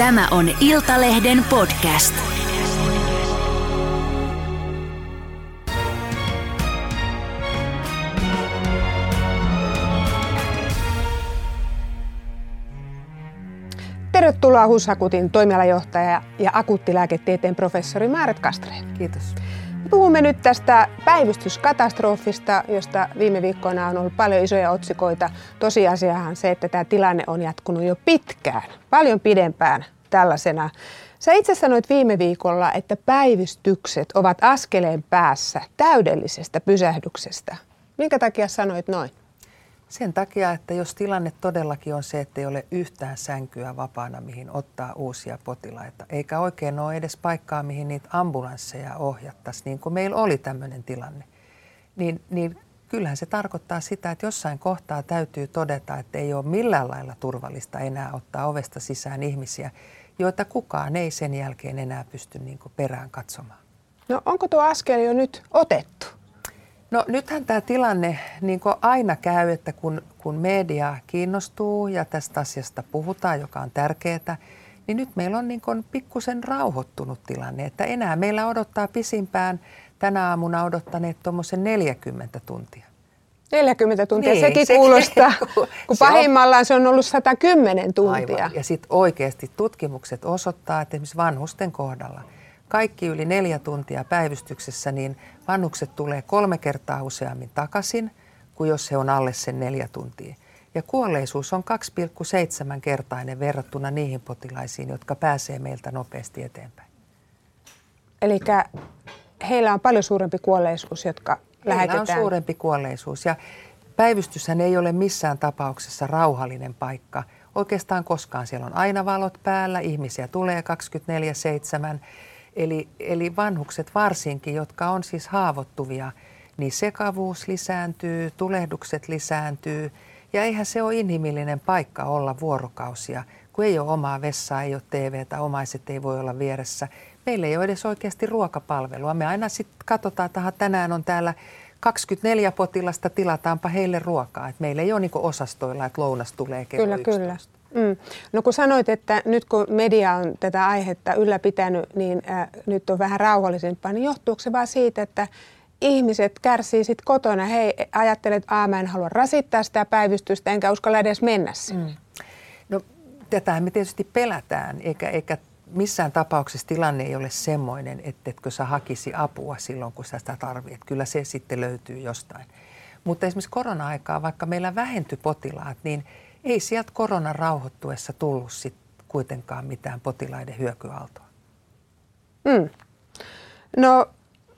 Tämä on Iltalehden podcast. Tervetuloa HUS-akutin toimialajohtaja ja akuuttilääketieteen professori Maaret Kastreen. Kiitos. Puhumme nyt tästä päivystyskatastrofista, josta viime viikkoina on ollut paljon isoja otsikoita. Tosiasiahan se, että tämä tilanne on jatkunut jo pitkään, paljon pidempään tällaisena. Sä itse sanoit viime viikolla, että päivystykset ovat askeleen päässä täydellisestä pysähdyksestä. Minkä takia sanoit noin? Sen takia, että jos tilanne todellakin on se, että ei ole yhtään sänkyä vapaana, mihin ottaa uusia potilaita, eikä oikein ole edes paikkaa, mihin niitä ambulansseja ohjattaisiin, niin kuin meillä oli tämmöinen tilanne, niin, niin kyllähän se tarkoittaa sitä, että jossain kohtaa täytyy todeta, että ei ole millään lailla turvallista enää ottaa ovesta sisään ihmisiä, joita kukaan ei sen jälkeen enää pysty niin perään katsomaan. No onko tuo askel jo nyt otettu? No nythän tämä tilanne niin kuin aina käy, että kun, kun media kiinnostuu ja tästä asiasta puhutaan, joka on tärkeää, niin nyt meillä on niin pikkusen rauhoittunut tilanne, että enää meillä odottaa pisimpään tänä aamuna odottaneet tuommoisen 40 tuntia. 40 tuntia, niin, sekin se, kuulostaa, kun se pahimmillaan on, se on ollut 110 tuntia. Aivan. Ja sitten oikeasti tutkimukset osoittaa, että esimerkiksi vanhusten kohdalla – kaikki yli neljä tuntia päivystyksessä, niin vannukset tulee kolme kertaa useammin takaisin kuin jos he on alle sen neljä tuntia. Ja kuolleisuus on 2,7 kertainen verrattuna niihin potilaisiin, jotka pääsee meiltä nopeasti eteenpäin. Eli heillä on paljon suurempi kuolleisuus, jotka heillä lähetetään. on suurempi kuolleisuus ja päivystyshän ei ole missään tapauksessa rauhallinen paikka. Oikeastaan koskaan siellä on aina valot päällä, ihmisiä tulee 24-7 Eli, eli vanhukset varsinkin, jotka on siis haavoittuvia, niin sekavuus lisääntyy, tulehdukset lisääntyy. Ja eihän se ole inhimillinen paikka olla vuorokausia, kun ei ole omaa vessaa, ei ole TVtä, omaiset ei voi olla vieressä. Meillä ei ole edes oikeasti ruokapalvelua. Me aina sitten katsotaan, että tänään on täällä 24 potilasta, tilataanpa heille ruokaa. Et meillä ei ole niin osastoilla, että lounas tulee kello Kyllä, 11. kyllä. Mm. No kun sanoit, että nyt kun media on tätä aihetta ylläpitänyt, niin äh, nyt on vähän rauhallisempaa, niin johtuuko se vaan siitä, että ihmiset kärsii sitten kotona, hei ajattelet, että mä en halua rasittaa sitä päivystystä, enkä uskalla edes mennä sinne. Mm. No tätä me tietysti pelätään, eikä, eikä missään tapauksessa tilanne ei ole semmoinen, että etkö sä hakisi apua silloin, kun sä sitä tarvitset. Kyllä se sitten löytyy jostain. Mutta esimerkiksi korona-aikaa, vaikka meillä vähentyi potilaat, niin – ei sieltä koronan rauhoittuessa tullut sit kuitenkaan mitään potilaiden hyökyaaltoa. Mm. No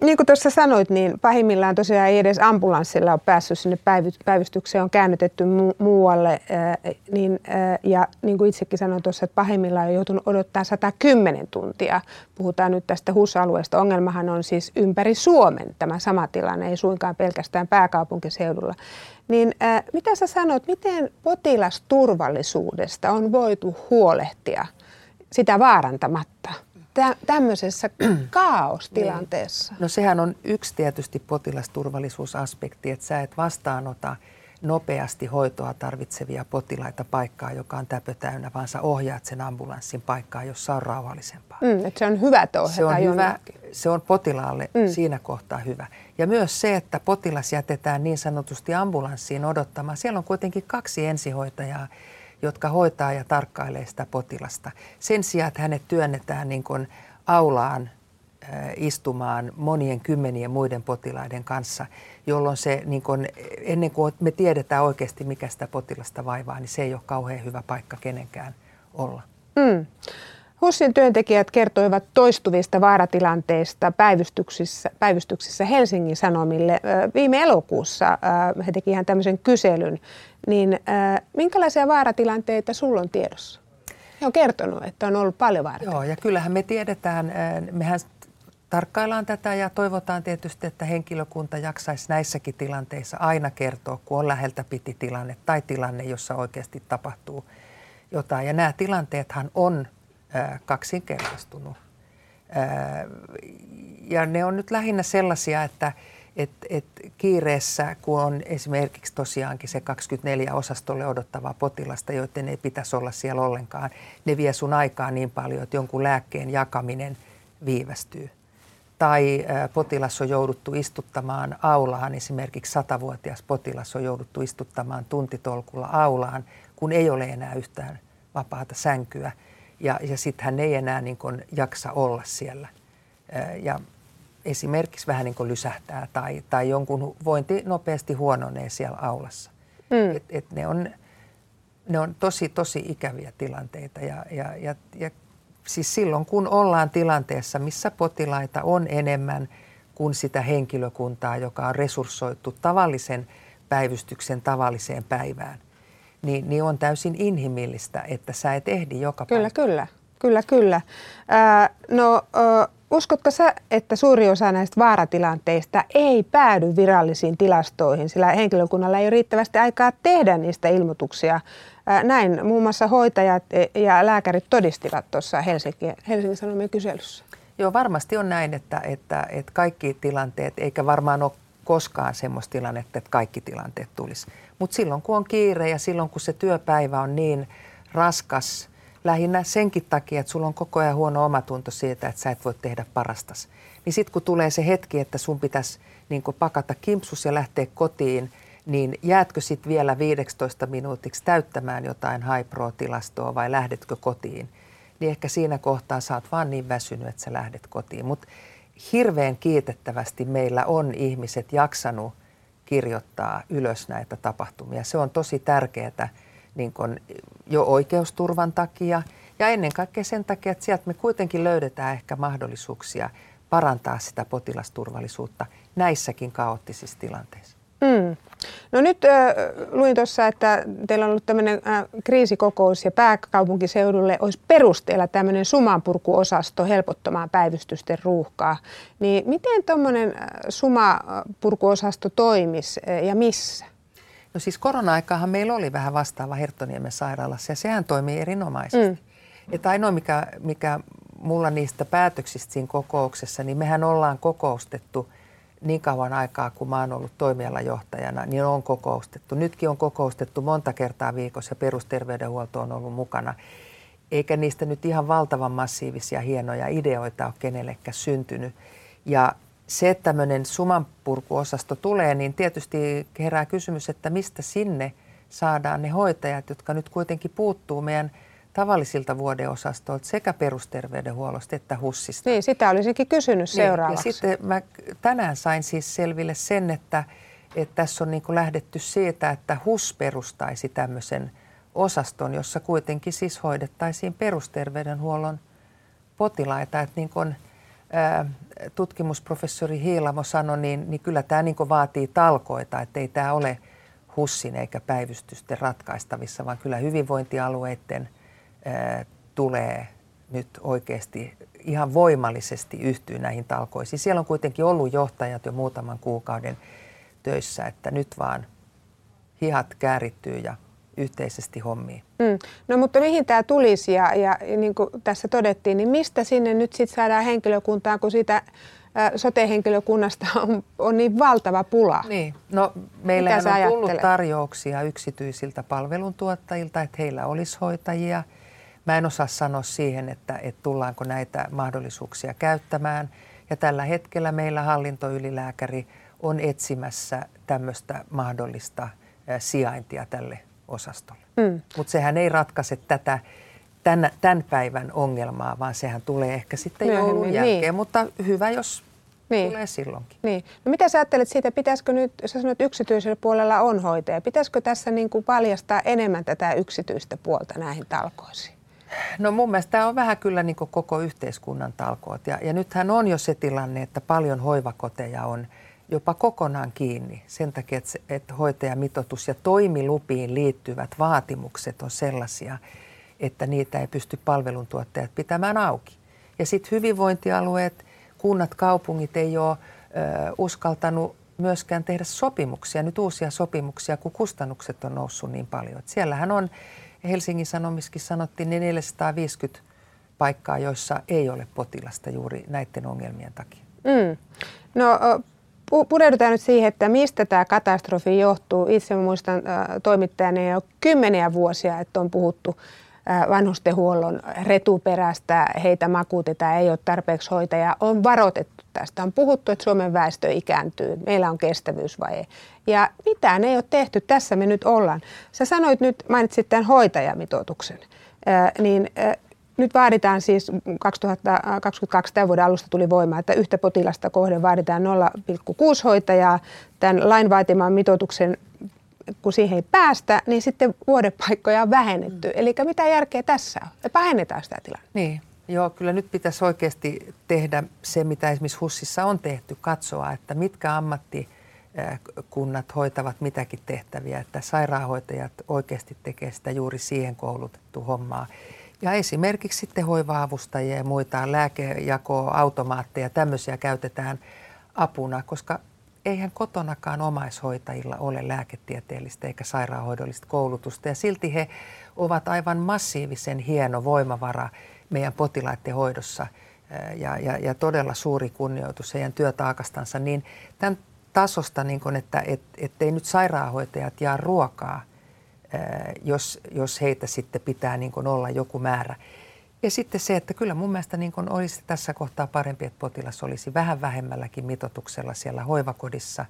niin kuin tuossa sanoit, niin pahimmillaan tosiaan ei edes ambulanssilla ole päässyt sinne päivystykseen, on käännytetty mu- muualle. Ää, niin, ää, ja niin kuin itsekin sanoin tuossa, että pahimmillaan on joutunut odottaa 110 tuntia. Puhutaan nyt tästä HUS-alueesta. Ongelmahan on siis ympäri Suomen tämä sama tilanne, ei suinkaan pelkästään pääkaupunkiseudulla. Niin ää, mitä sä sanot, miten potilasturvallisuudesta on voitu huolehtia sitä vaarantamatta? Tä- tämmöisessä kaostilanteessa? No sehän on yksi tietysti potilasturvallisuusaspekti, että sä et vastaanota nopeasti hoitoa tarvitsevia potilaita paikkaa, joka on täpö täynnä, vaan sä ohjaat sen ambulanssin paikkaa, jossa on rauhallisempaa. Mm, että se on hyvä, että se on, hyvä, se on potilaalle mm. siinä kohtaa hyvä. Ja myös se, että potilas jätetään niin sanotusti ambulanssiin odottamaan. Siellä on kuitenkin kaksi ensihoitajaa, jotka hoitaa ja tarkkailee sitä potilasta. Sen sijaan, että hänet työnnetään niin kuin aulaan istumaan monien kymmenien muiden potilaiden kanssa, jolloin se, niin kun, ennen kuin me tiedetään oikeasti, mikä sitä potilasta vaivaa, niin se ei ole kauhean hyvä paikka kenenkään olla. Mm. HUSin työntekijät kertoivat toistuvista vaaratilanteista päivystyksissä, päivystyksissä Helsingin Sanomille. Viime elokuussa he tekivät tämmöisen kyselyn. Niin minkälaisia vaaratilanteita sulla on tiedossa? He on kertonut, että on ollut paljon vaaratilanteita. Joo, ja kyllähän me tiedetään, mehän tarkkaillaan tätä ja toivotaan tietysti, että henkilökunta jaksaisi näissäkin tilanteissa aina kertoa, kun on läheltä piti tilanne tai tilanne, jossa oikeasti tapahtuu jotain. Ja nämä tilanteethan on kaksinkertaistunut. Ja ne on nyt lähinnä sellaisia, että, Et, et kiireessä, kun on esimerkiksi tosiaankin se 24 osastolle odottavaa potilasta, joiden ei pitäisi olla siellä ollenkaan, ne vie sun aikaa niin paljon, että jonkun lääkkeen jakaminen viivästyy. Tai potilas on jouduttu istuttamaan aulaan, esimerkiksi satavuotias potilas on jouduttu istuttamaan tuntitolkulla aulaan, kun ei ole enää yhtään vapaata sänkyä. Ja, ja sitten hän ei enää niin kun jaksa olla siellä. Ja esimerkiksi vähän niin kuin lysähtää tai, tai jonkun vointi nopeasti huononee siellä aulassa. Mm. Et, et ne, on, ne on tosi, tosi ikäviä tilanteita ja, ja, ja, ja siis silloin kun ollaan tilanteessa, missä potilaita on enemmän kuin sitä henkilökuntaa, joka on resurssoitu tavallisen päivystyksen tavalliseen päivään, niin, niin on täysin inhimillistä, että sä et ehdi joka kyllä, päivä. Kyllä, kyllä, kyllä. Äh, no, äh, Uskotko sä, että suuri osa näistä vaaratilanteista ei päädy virallisiin tilastoihin, sillä henkilökunnalla ei ole riittävästi aikaa tehdä niistä ilmoituksia? Näin muun muassa hoitajat e, ja lääkärit todistivat tuossa Helsingin, Helsingin Sanomien kyselyssä. Joo, varmasti on näin, että, että, että kaikki tilanteet, eikä varmaan ole koskaan semmoista tilannetta, että kaikki tilanteet tulisi. Mutta silloin kun on kiire ja silloin kun se työpäivä on niin raskas – lähinnä senkin takia, että sulla on koko ajan huono omatunto siitä, että sä et voi tehdä parastas. Niin sitten kun tulee se hetki, että sun pitäisi niin pakata kimpsus ja lähteä kotiin, niin jäätkö sitten vielä 15 minuutiksi täyttämään jotain high pro-tilastoa vai lähdetkö kotiin? Niin ehkä siinä kohtaa sä oot vaan niin väsynyt, että sä lähdet kotiin. Mutta hirveän kiitettävästi meillä on ihmiset jaksanut kirjoittaa ylös näitä tapahtumia. Se on tosi tärkeää niin kuin jo oikeusturvan takia ja ennen kaikkea sen takia, että sieltä me kuitenkin löydetään ehkä mahdollisuuksia parantaa sitä potilasturvallisuutta näissäkin kaoottisissa tilanteissa. Mm. No nyt äh, luin tuossa, että teillä on ollut tämmöinen äh, kriisikokous ja pääkaupunkiseudulle olisi perusteella tämmöinen sumanpurkuosasto helpottamaan päivystysten ruuhkaa. Niin miten tuommoinen äh, sumapurkuosasto toimisi äh, ja missä? No siis korona-aikaahan meillä oli vähän vastaava Herttoniemen sairaalassa ja sehän toimii erinomaisesti. Mm. Että ainoa mikä, mikä mulla niistä päätöksistä siinä kokouksessa, niin mehän ollaan kokoustettu niin kauan aikaa, kun mä oon ollut toimialajohtajana, niin on kokoustettu. Nytkin on kokoustettu monta kertaa viikossa ja perusterveydenhuolto on ollut mukana. Eikä niistä nyt ihan valtavan massiivisia hienoja ideoita ole kenellekään syntynyt. Ja se, että tämmöinen sumanpurkuosasto tulee, niin tietysti herää kysymys, että mistä sinne saadaan ne hoitajat, jotka nyt kuitenkin puuttuu meidän tavallisilta vuodeosastoilta sekä perusterveydenhuollosta että HUSista. Niin, sitä olisinkin kysynyt niin, seuraavaksi. Ja sitten mä tänään sain siis selville sen, että, että tässä on niin lähdetty siitä, että HUS perustaisi tämmöisen osaston, jossa kuitenkin siis hoidettaisiin perusterveydenhuollon potilaita. Että niin kuin, tutkimusprofessori Hiilamo sanoi, niin, niin kyllä tämä niin vaatii talkoita, että ei tämä ole HUSSin eikä päivystysten ratkaistavissa, vaan kyllä hyvinvointialueiden ää, tulee nyt oikeasti ihan voimallisesti yhtyä näihin talkoisiin. Siellä on kuitenkin ollut johtajat jo muutaman kuukauden töissä, että nyt vaan hihat käärittyy ja yhteisesti hommiin. Mm. No mutta mihin tämä tulisi ja, ja niin kuin tässä todettiin, niin mistä sinne nyt sitten saadaan henkilökuntaa, kun siitä sote-henkilökunnasta on, on niin valtava pula? Niin, no meillä on ajattelet? tullut tarjouksia yksityisiltä palveluntuottajilta, että heillä olisi hoitajia. Mä en osaa sanoa siihen, että, että tullaanko näitä mahdollisuuksia käyttämään. Ja tällä hetkellä meillä hallintoylilääkäri on etsimässä tämmöistä mahdollista sijaintia tälle osastolle. Mm. Mutta sehän ei ratkaise tätä tämän, tämän päivän ongelmaa, vaan sehän tulee ehkä sitten Myöhemmin, joulun niin. jälkeen. Niin. Mutta hyvä, jos niin. tulee silloinkin. Niin. No mitä sä ajattelet siitä, pitäisikö nyt, sä sanoit yksityisellä puolella on hoitaja, pitäisikö tässä niin kuin paljastaa enemmän tätä yksityistä puolta näihin talkoisiin? No mun mielestä tämä on vähän kyllä niin koko yhteiskunnan talkoot. Ja, ja nythän on jo se tilanne, että paljon hoivakoteja on – jopa kokonaan kiinni sen takia, että, että hoitajamitoitus ja toimilupiin liittyvät vaatimukset on sellaisia, että niitä ei pysty palveluntuottajat pitämään auki. Ja sitten hyvinvointialueet, kunnat, kaupungit ei ole ö, uskaltanut myöskään tehdä sopimuksia, nyt uusia sopimuksia, kun kustannukset on noussut niin paljon. Et siellähän on, Helsingin Sanomiskin sanottiin, niin 450 paikkaa, joissa ei ole potilasta juuri näiden ongelmien takia. Mm. No pureudutaan nyt siihen, että mistä tämä katastrofi johtuu. Itse muistan äh, toimittajana jo kymmeniä vuosia, että on puhuttu äh, vanhustenhuollon retuperästä, heitä makuutetaan, ei ole tarpeeksi hoitajaa. On varoitettu tästä. On puhuttu, että Suomen väestö ikääntyy, meillä on kestävyysvaje. Ja mitään ei ole tehty, tässä me nyt ollaan. Sä sanoit nyt, mainitsit tämän hoitajamitoituksen, äh, niin äh, nyt vaaditaan siis 2022 tämän vuoden alusta tuli voimaan, että yhtä potilasta kohden vaaditaan 0,6 hoitajaa. Tämän lain vaatiman mitoituksen, kun siihen ei päästä, niin sitten vuodepaikkoja on vähennetty. Mm. Eli mitä järkeä tässä on? Pahennetaan sitä tilannetta. Niin. Joo, kyllä nyt pitäisi oikeasti tehdä se, mitä esimerkiksi HUSissa on tehty, katsoa, että mitkä ammattikunnat hoitavat mitäkin tehtäviä, että sairaanhoitajat oikeasti tekee sitä juuri siihen koulutettu hommaa. Ja esimerkiksi sitten hoiva-avustajia ja muita lääkejakoa, automaatteja, tämmöisiä käytetään apuna, koska eihän kotonakaan omaishoitajilla ole lääketieteellistä eikä sairaanhoidollista koulutusta. Ja silti he ovat aivan massiivisen hieno voimavara meidän potilaiden hoidossa ja, ja, ja todella suuri kunnioitus heidän työtaakastansa. Niin tämän tasosta, niin kun, että et, ettei nyt sairaanhoitajat jaa ruokaa – jos, jos heitä sitten pitää niin kuin olla joku määrä. Ja sitten se, että kyllä mun mielestä niin kuin olisi tässä kohtaa parempi, että potilas olisi vähän vähemmälläkin mitotuksella siellä hoivakodissa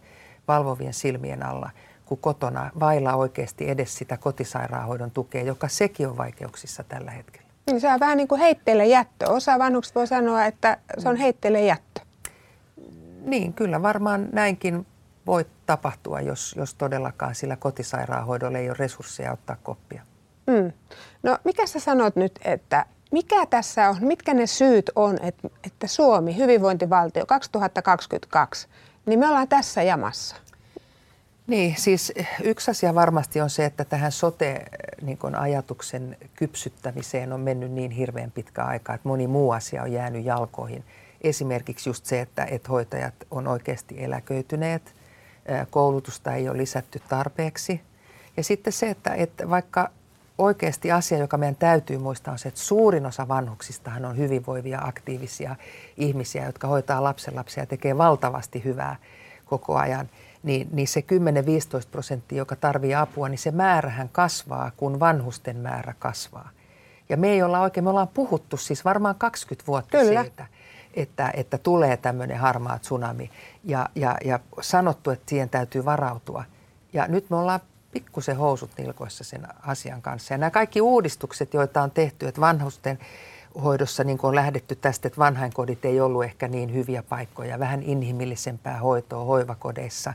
valvovien silmien alla kuin kotona vailla oikeasti edes sitä kotisairaanhoidon tukea, joka sekin on vaikeuksissa tällä hetkellä. Niin se on vähän niin kuin heitteille jättö. Osa vanhuksista voi sanoa, että se on heitteille jättö. Niin, kyllä varmaan näinkin voi tapahtua, jos, jos todellakaan sillä kotisairaanhoidolla ei ole resursseja ottaa koppia. Mm. No mikä sä sanot nyt, että mikä tässä on, mitkä ne syyt on, että, että Suomi, hyvinvointivaltio 2022, niin me ollaan tässä jamassa? Niin, siis yksi asia varmasti on se, että tähän sote-ajatuksen niin kypsyttämiseen on mennyt niin hirveän pitkä aika, että moni muu asia on jäänyt jalkoihin. Esimerkiksi just se, että, että hoitajat on oikeasti eläköityneet – koulutusta ei ole lisätty tarpeeksi. Ja sitten se, että, että vaikka oikeasti asia, joka meidän täytyy muistaa, on se, että suurin osa vanhuksistahan on hyvinvoivia, aktiivisia ihmisiä, jotka hoitaa lapsenlapsia ja tekee valtavasti hyvää koko ajan. Niin, niin se 10-15 prosenttia, joka tarvii apua, niin se määrähän kasvaa, kun vanhusten määrä kasvaa. Ja me ei olla oikein, me ollaan puhuttu siis varmaan 20 vuotta Kyllä. siitä – että, että tulee tämmöinen harmaa tsunami ja, ja, ja sanottu, että siihen täytyy varautua. Ja nyt me ollaan pikkusen housut nilkoissa sen asian kanssa. Ja nämä kaikki uudistukset, joita on tehty, että vanhusten hoidossa niin on lähdetty tästä, että vanhainkodit ei ollut ehkä niin hyviä paikkoja, vähän inhimillisempää hoitoa hoivakodeissa,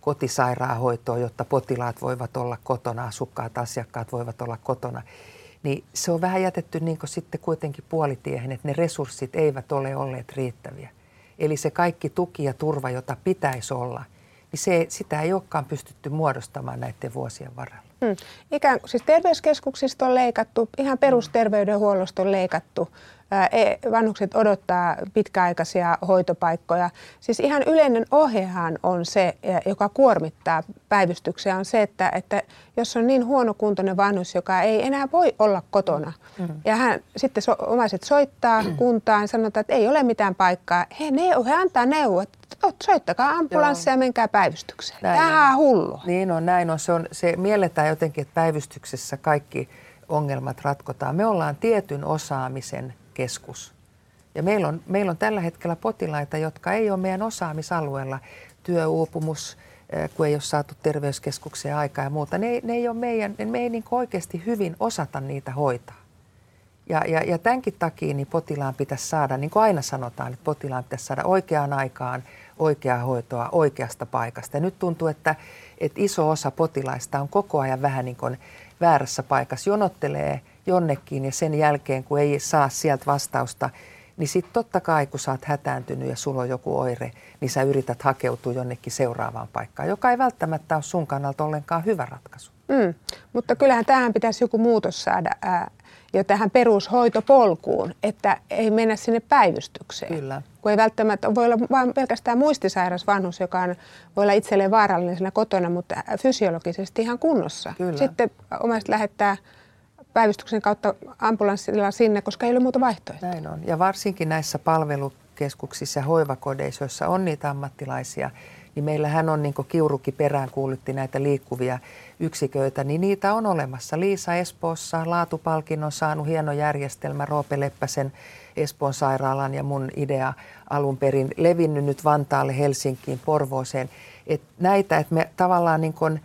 kotisairaanhoitoa, jotta potilaat voivat olla kotona, asukkaat, asiakkaat voivat olla kotona niin se on vähän jätetty niin sitten kuitenkin puolitiehen, että ne resurssit eivät ole olleet riittäviä. Eli se kaikki tuki ja turva, jota pitäisi olla, niin se, sitä ei olekaan pystytty muodostamaan näiden vuosien varrella. Hmm. Ikään siis terveyskeskuksista on leikattu, ihan perusterveydenhuollosta on leikattu, vanhukset odottaa pitkäaikaisia hoitopaikkoja. Siis ihan yleinen ohjehan on se, joka kuormittaa päivystyksiä, on se, että, että jos on niin huonokuntoinen vanhus, joka ei enää voi olla kotona, mm. ja hän sitten so, omaiset soittaa kuntaan, sanotaan, että ei ole mitään paikkaa, he, ne, he antaa neuvot, soittakaa ambulanssia ja menkää päivystykseen. Tähän on hullu. Niin on, näin on. Se, on, se mielletään jotenkin, että päivystyksessä kaikki ongelmat ratkotaan. Me ollaan tietyn osaamisen keskus. Ja meillä on, meillä on tällä hetkellä potilaita, jotka ei ole meidän osaamisalueella. Työuupumus, eh, kun ei ole saatu terveyskeskukseen aikaa ja muuta. Ne, ne ei ole meidän, me ei niin oikeasti hyvin osata niitä hoitaa. Ja, ja, ja tämänkin takia niin potilaan pitäisi saada, niin kuin aina sanotaan, että potilaan pitäisi saada oikeaan aikaan oikeaa hoitoa oikeasta paikasta. Ja nyt tuntuu, että, että iso osa potilaista on koko ajan vähän niin kuin väärässä paikassa, jonottelee jonnekin ja sen jälkeen, kun ei saa sieltä vastausta, niin sitten totta kai, kun sä oot hätääntynyt ja sulla on joku oire, niin sä yrität hakeutua jonnekin seuraavaan paikkaan, joka ei välttämättä ole sun kannalta ollenkaan hyvä ratkaisu. Mm, mutta kyllähän tähän pitäisi joku muutos saada ää, jo tähän perushoitopolkuun, että ei mennä sinne päivystykseen. Kyllä. Kun ei välttämättä voi olla vain pelkästään muistisairas vanhus, joka on, voi olla itselleen vaarallinen siinä kotona, mutta fysiologisesti ihan kunnossa. Kyllä. Sitten omaiset lähettää päivystyksen kautta ambulanssilla sinne, koska ei ole muuta vaihtoehtoa. Näin on. Ja varsinkin näissä palvelukeskuksissa ja hoivakodeissa, joissa on niitä ammattilaisia, niin meillähän on, niin kuin Kiuruki perään kuulutti näitä liikkuvia yksiköitä, niin niitä on olemassa. Liisa Espoossa laatupalkinnon saanut hieno järjestelmä, Roope Leppäsen Espoon sairaalan ja mun idea alun perin levinnyt nyt Vantaalle, Helsinkiin, Porvooseen. Et näitä, että me tavallaan niin kuin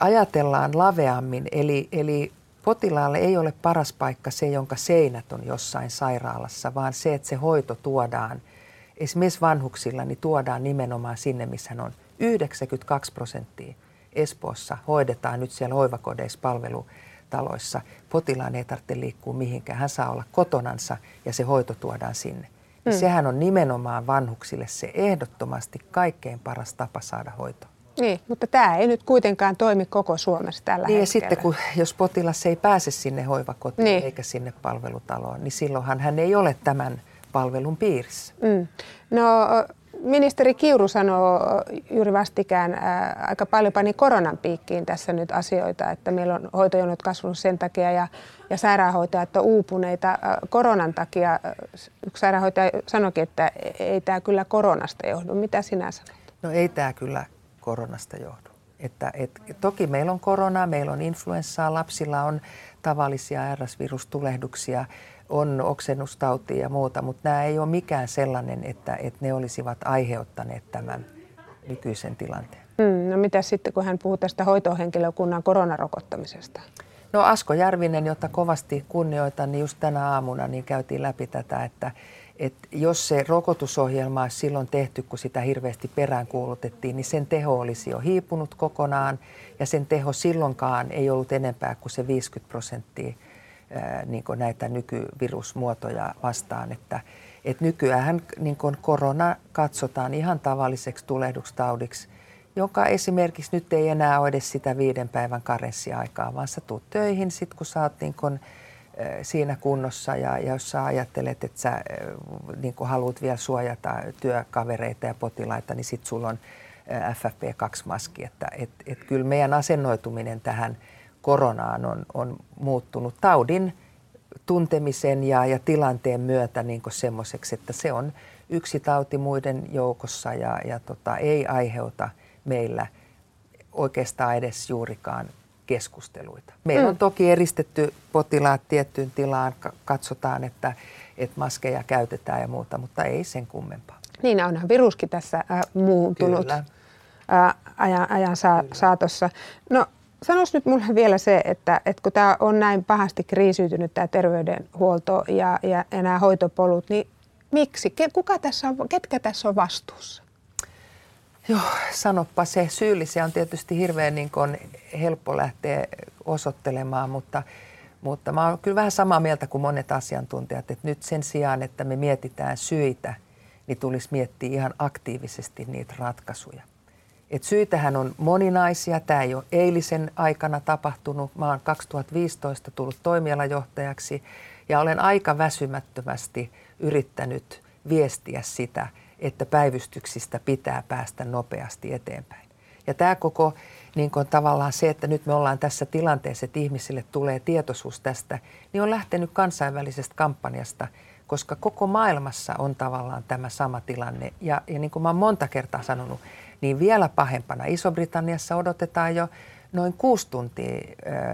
ajatellaan laveammin, eli, eli potilaalle ei ole paras paikka se, jonka seinät on jossain sairaalassa, vaan se, että se hoito tuodaan esimerkiksi vanhuksilla, niin tuodaan nimenomaan sinne, missä hän on 92 prosenttia Espoossa hoidetaan nyt siellä hoivakodeissa palvelutaloissa. Potilaan ei tarvitse liikkua mihinkään. Hän saa olla kotonansa ja se hoito tuodaan sinne. Mm. Sehän on nimenomaan vanhuksille se ehdottomasti kaikkein paras tapa saada hoitoa. Niin, mutta tämä ei nyt kuitenkaan toimi koko Suomessa tällä niin, hetkellä. Ja sitten kun, jos potilas ei pääse sinne hoivakotiin niin. eikä sinne palvelutaloon, niin silloinhan hän ei ole tämän palvelun piirissä. Mm. No ministeri Kiuru sanoo juuri vastikään ää, aika paljon pani koronan piikkiin tässä nyt asioita, että meillä on hoitojonot kasvanut sen takia ja, ja sairaanhoitajat on uupuneita ää, koronan takia. Yksi sairaanhoitaja sanoikin, että ei tämä kyllä koronasta johdu. Mitä sinä sanot? No ei tämä kyllä koronasta johdu. Että, et, toki meillä on koronaa, meillä on influenssaa, lapsilla on tavallisia RS-virustulehduksia, on oksennustautia ja muuta, mutta nämä ei ole mikään sellainen, että, että ne olisivat aiheuttaneet tämän nykyisen tilanteen. Hmm, no mitä sitten, kun hän puhuu tästä hoitohenkilökunnan koronarokottamisesta? No Asko Järvinen, jota kovasti kunnioitan, niin just tänä aamuna niin käytiin läpi tätä, että, että jos se rokotusohjelma olisi silloin tehty, kun sitä hirveästi peräänkuulutettiin, niin sen teho olisi jo hiipunut kokonaan ja sen teho silloinkaan ei ollut enempää kuin se 50 prosenttia niin näitä nykyvirusmuotoja vastaan. Että, että nykyään niin korona katsotaan ihan tavalliseksi tulehdukstaudiksi, joka esimerkiksi nyt ei enää ole edes sitä viiden päivän karenssiaikaa, vaan sä tuut töihin sitten, kun sä oot niin kun, siinä kunnossa ja, ja jos sä ajattelet, että sä niin haluat vielä suojata työkavereita ja potilaita, niin sitten sulla on FFP2-maski. Että et, et kyllä meidän asennoituminen tähän – koronaan on, on muuttunut taudin tuntemisen ja, ja tilanteen myötä niin semmoiseksi, että se on yksi tauti muiden joukossa ja, ja tota, ei aiheuta meillä oikeastaan edes juurikaan keskusteluita. Meillä mm. on toki eristetty potilaat tiettyyn tilaan, katsotaan, että, että maskeja käytetään ja muuta, mutta ei sen kummempaa. Niin, onhan viruskin tässä äh, muuntunut Kyllä. Äh, ajan, ajan sa- saatossa. No sanois nyt mulle vielä se, että, että kun tämä on näin pahasti kriisiytynyt tämä terveydenhuolto ja, ja, ja nämä hoitopolut, niin miksi? Kuka tässä on, ketkä tässä on vastuussa? Joo, sanoppa se. Syyllisiä on tietysti hirveän niin kuin helppo lähteä osoittelemaan, mutta, mutta mä oon kyllä vähän samaa mieltä kuin monet asiantuntijat, että nyt sen sijaan, että me mietitään syitä, niin tulisi miettiä ihan aktiivisesti niitä ratkaisuja. Et syitähän on moninaisia. Tämä ei ole eilisen aikana tapahtunut. Mä oon 2015 tullut toimialajohtajaksi ja olen aika väsymättömästi yrittänyt viestiä sitä, että päivystyksistä pitää päästä nopeasti eteenpäin. Ja tämä koko niin kuin tavallaan se, että nyt me ollaan tässä tilanteessa, että ihmisille tulee tietoisuus tästä, niin on lähtenyt kansainvälisestä kampanjasta, koska koko maailmassa on tavallaan tämä sama tilanne. Ja, ja niin kuin mä oon monta kertaa sanonut, niin vielä pahempana. Iso-Britanniassa odotetaan jo noin kuusi tuntia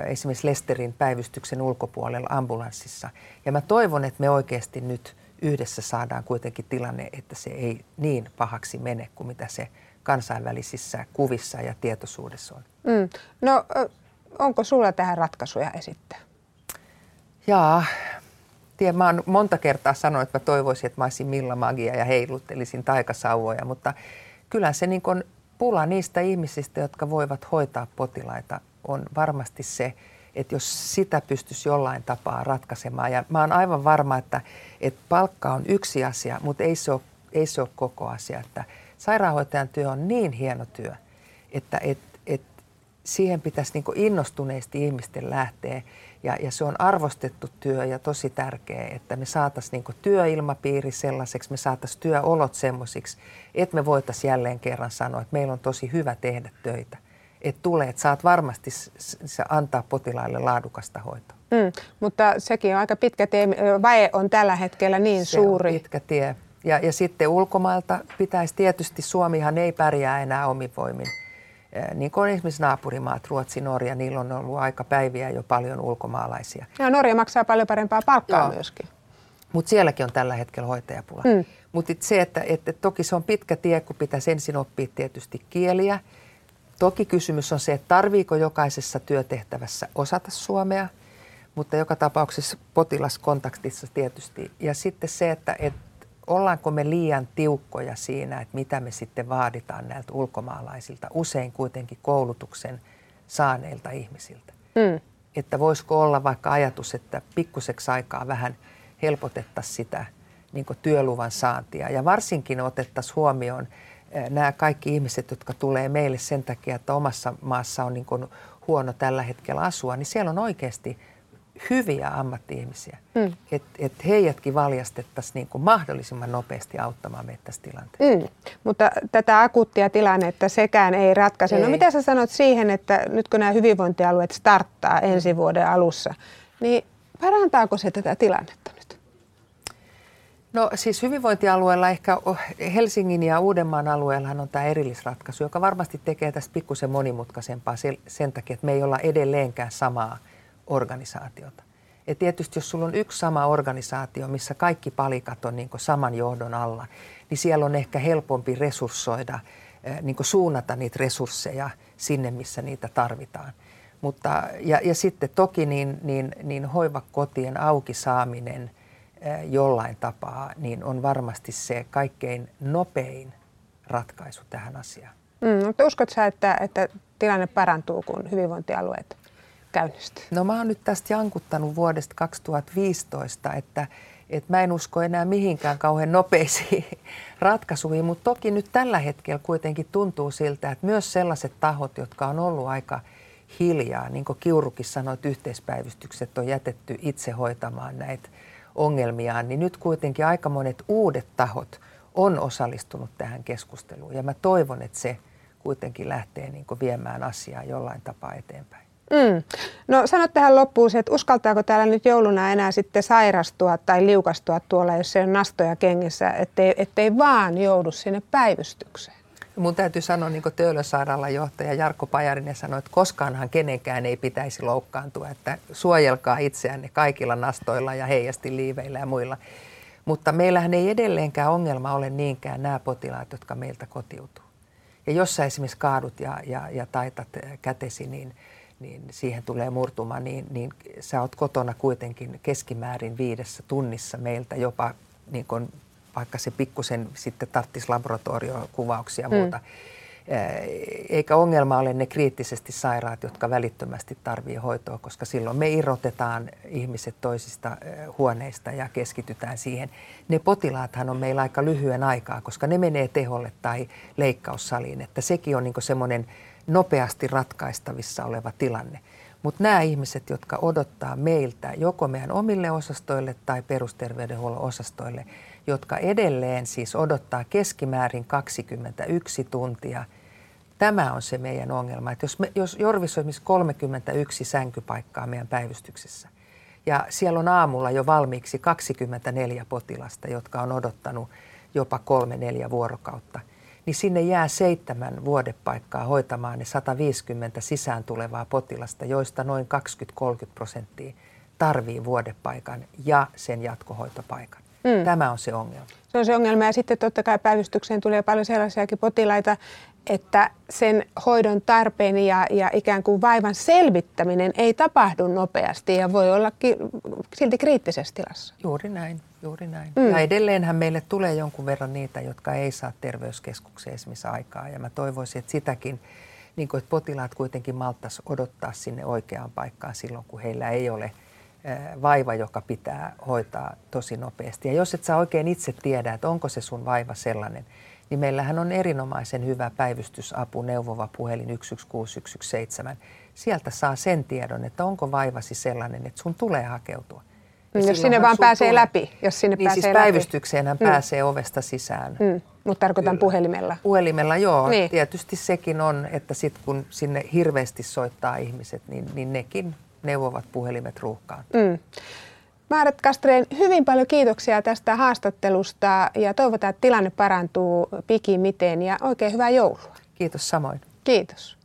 esimerkiksi Lesterin päivystyksen ulkopuolella ambulanssissa. Ja mä toivon, että me oikeasti nyt yhdessä saadaan kuitenkin tilanne, että se ei niin pahaksi mene kuin mitä se kansainvälisissä kuvissa ja tietoisuudessa on. Mm. No onko sulla tähän ratkaisuja esittää? Jaa, tiedän, mä oon monta kertaa sanonut, että mä toivoisin, että mä olisin Milla Magia ja heiluttelisin taikasauvoja, mutta kyllä se niin kuin pula niistä ihmisistä, jotka voivat hoitaa potilaita, on varmasti se, että jos sitä pystyisi jollain tapaa ratkaisemaan. Ja mä oon aivan varma, että, että palkka on yksi asia, mutta ei se ole, ei se ole koko asia. Että sairaanhoitajan työ on niin hieno työ, että et, et siihen pitäisi niin innostuneesti ihmisten lähteä. Ja, ja se on arvostettu työ ja tosi tärkeää, että me saataisiin niin työilmapiiri sellaiseksi, me saataisiin työolot semmoisiksi, että me voitaisiin jälleen kerran sanoa, että meillä on tosi hyvä tehdä töitä. Että tulee, että saat varmasti antaa potilaille laadukasta hoitoa. Mm, mutta sekin on aika pitkä tie. Vaje on tällä hetkellä niin se suuri. On pitkä tie. Ja, ja sitten ulkomailta pitäisi tietysti, Suomihan ei pärjää enää omin voimin. Niin kuin esimerkiksi naapurimaat, Ruotsi, Norja, niillä on ollut aika päiviä jo paljon ulkomaalaisia. Ja Norja maksaa paljon parempaa palkkaa Joo. myöskin. Mutta sielläkin on tällä hetkellä hoitajapula. Mm. Mutta se, että, että toki se on pitkä tie, kun pitäisi ensin oppia tietysti kieliä. Toki kysymys on se, että tarviiko jokaisessa työtehtävässä osata suomea, mutta joka tapauksessa potilaskontaktissa tietysti. Ja sitten se, että, että ollaanko me liian tiukkoja siinä, että mitä me sitten vaaditaan näiltä ulkomaalaisilta, usein kuitenkin koulutuksen saaneilta ihmisiltä. Mm. Että voisiko olla vaikka ajatus, että pikkuseksi aikaa vähän helpotettaisiin sitä niin työluvan saantia ja varsinkin otettaisiin huomioon nämä kaikki ihmiset, jotka tulee meille sen takia, että omassa maassa on niin huono tällä hetkellä asua, niin siellä on oikeasti – hyviä ammatti-ihmisiä. Mm. Että et heidätkin valjastettaisiin niin kuin mahdollisimman nopeasti auttamaan meitä tässä tilanteessa. Mm. Mutta tätä akuuttia tilannetta sekään ei ratkaise. No ei. No mitä sä sanot siihen, että nyt kun nämä hyvinvointialueet starttaa ensi vuoden alussa, niin parantaako se tätä tilannetta nyt? No siis hyvinvointialueella ehkä Helsingin ja Uudenmaan alueellahan on tämä erillisratkaisu, joka varmasti tekee tästä pikkusen monimutkaisempaa sen takia, että me ei olla edelleenkään samaa – organisaatiota. Ja tietysti jos sulla on yksi sama organisaatio, missä kaikki palikat on niin saman johdon alla, niin siellä on ehkä helpompi resurssoida, niin suunnata niitä resursseja sinne, missä niitä tarvitaan. Mutta, ja, ja sitten toki niin, niin, niin hoivakotien auki saaminen jollain tapaa niin on varmasti se kaikkein nopein ratkaisu tähän asiaan. Mm, mutta uskotko sä, että, että tilanne parantuu, kun hyvinvointialueet käynnistyy? No mä oon nyt tästä jankuttanut vuodesta 2015, että, että mä en usko enää mihinkään kauhean nopeisiin ratkaisuihin, mutta toki nyt tällä hetkellä kuitenkin tuntuu siltä, että myös sellaiset tahot, jotka on ollut aika hiljaa, niin kuin Kiurukin sanoi, että yhteispäivystykset on jätetty itse hoitamaan näitä ongelmiaan, niin nyt kuitenkin aika monet uudet tahot on osallistunut tähän keskusteluun ja mä toivon, että se kuitenkin lähtee niin viemään asiaa jollain tapaa eteenpäin. Mm. No sanot tähän loppuun se, että uskaltaako täällä nyt jouluna enää sitten sairastua tai liukastua tuolla, jos se on nastoja kengissä, ettei, ettei vaan joudu sinne päivystykseen? Mun täytyy sanoa, niin kuin Töölösairaalan johtaja Jarkko Pajarinen sanoi, että koskaanhan kenenkään ei pitäisi loukkaantua, että suojelkaa itseänne kaikilla nastoilla ja heijasti liiveillä ja muilla. Mutta meillähän ei edelleenkään ongelma ole niinkään nämä potilaat, jotka meiltä kotiutuu. Ja jos sä esimerkiksi kaadut ja, ja, ja taitat kätesi, niin – niin siihen tulee murtuma, niin, niin sä oot kotona kuitenkin keskimäärin viidessä tunnissa meiltä jopa niin kun, vaikka se pikkusen sitten tarttisi laboratoriokuvauksia ja mm. muuta. Mm. Eikä ongelma ole ne kriittisesti sairaat, jotka välittömästi tarvii hoitoa, koska silloin me irrotetaan ihmiset toisista huoneista ja keskitytään siihen. Ne potilaathan on meillä aika lyhyen aikaa, koska ne menee teholle tai leikkaussaliin. Että sekin on niin semmoinen nopeasti ratkaistavissa oleva tilanne. Mutta nämä ihmiset, jotka odottaa meiltä joko meidän omille osastoille tai perusterveydenhuollon osastoille, jotka edelleen siis odottaa keskimäärin 21 tuntia, tämä on se meidän ongelma. Että jos, me, jos Jorvis on 31 sänkypaikkaa meidän päivystyksessä, ja siellä on aamulla jo valmiiksi 24 potilasta, jotka on odottanut jopa kolme, neljä vuorokautta – niin sinne jää seitsemän vuodepaikkaa hoitamaan ne 150 sisään tulevaa potilasta, joista noin 20-30 prosenttia tarvii vuodepaikan ja sen jatkohoitopaikan. Mm. Tämä on se ongelma. Se on se ongelma ja sitten totta kai päivystykseen tulee paljon sellaisiakin potilaita, että sen hoidon tarpeen ja, ja ikään kuin vaivan selvittäminen ei tapahdu nopeasti ja voi olla ki- silti kriittisessä tilassa. Juuri näin, juuri näin. Mm. Ja edelleenhän meille tulee jonkun verran niitä, jotka ei saa terveyskeskukseen esimerkiksi aikaa ja mä toivoisin, että sitäkin, niin kuin, että potilaat kuitenkin malttaisi odottaa sinne oikeaan paikkaan silloin, kun heillä ei ole vaiva, joka pitää hoitaa tosi nopeasti. Ja jos et sä oikein itse tiedä, että onko se sun vaiva sellainen, niin meillähän on erinomaisen hyvä päivystysapu, neuvova puhelin 116117. Sieltä saa sen tiedon, että onko vaivasi sellainen, että sun tulee hakeutua. Ja jos sinne vaan pääsee tulee, läpi, jos sinne niin pääsee siis päivystykseen hän mm. pääsee ovesta sisään. Mm. Mutta tarkoitan Kyllä. puhelimella. Puhelimella, joo. Niin. Tietysti sekin on, että sit kun sinne hirveästi soittaa ihmiset, niin, niin nekin neuvovat puhelimet ruuhkaan. Mm. Maaret Kastreen, hyvin paljon kiitoksia tästä haastattelusta ja toivotaan, että tilanne parantuu pikimiten ja oikein hyvää joulua. Kiitos samoin. Kiitos.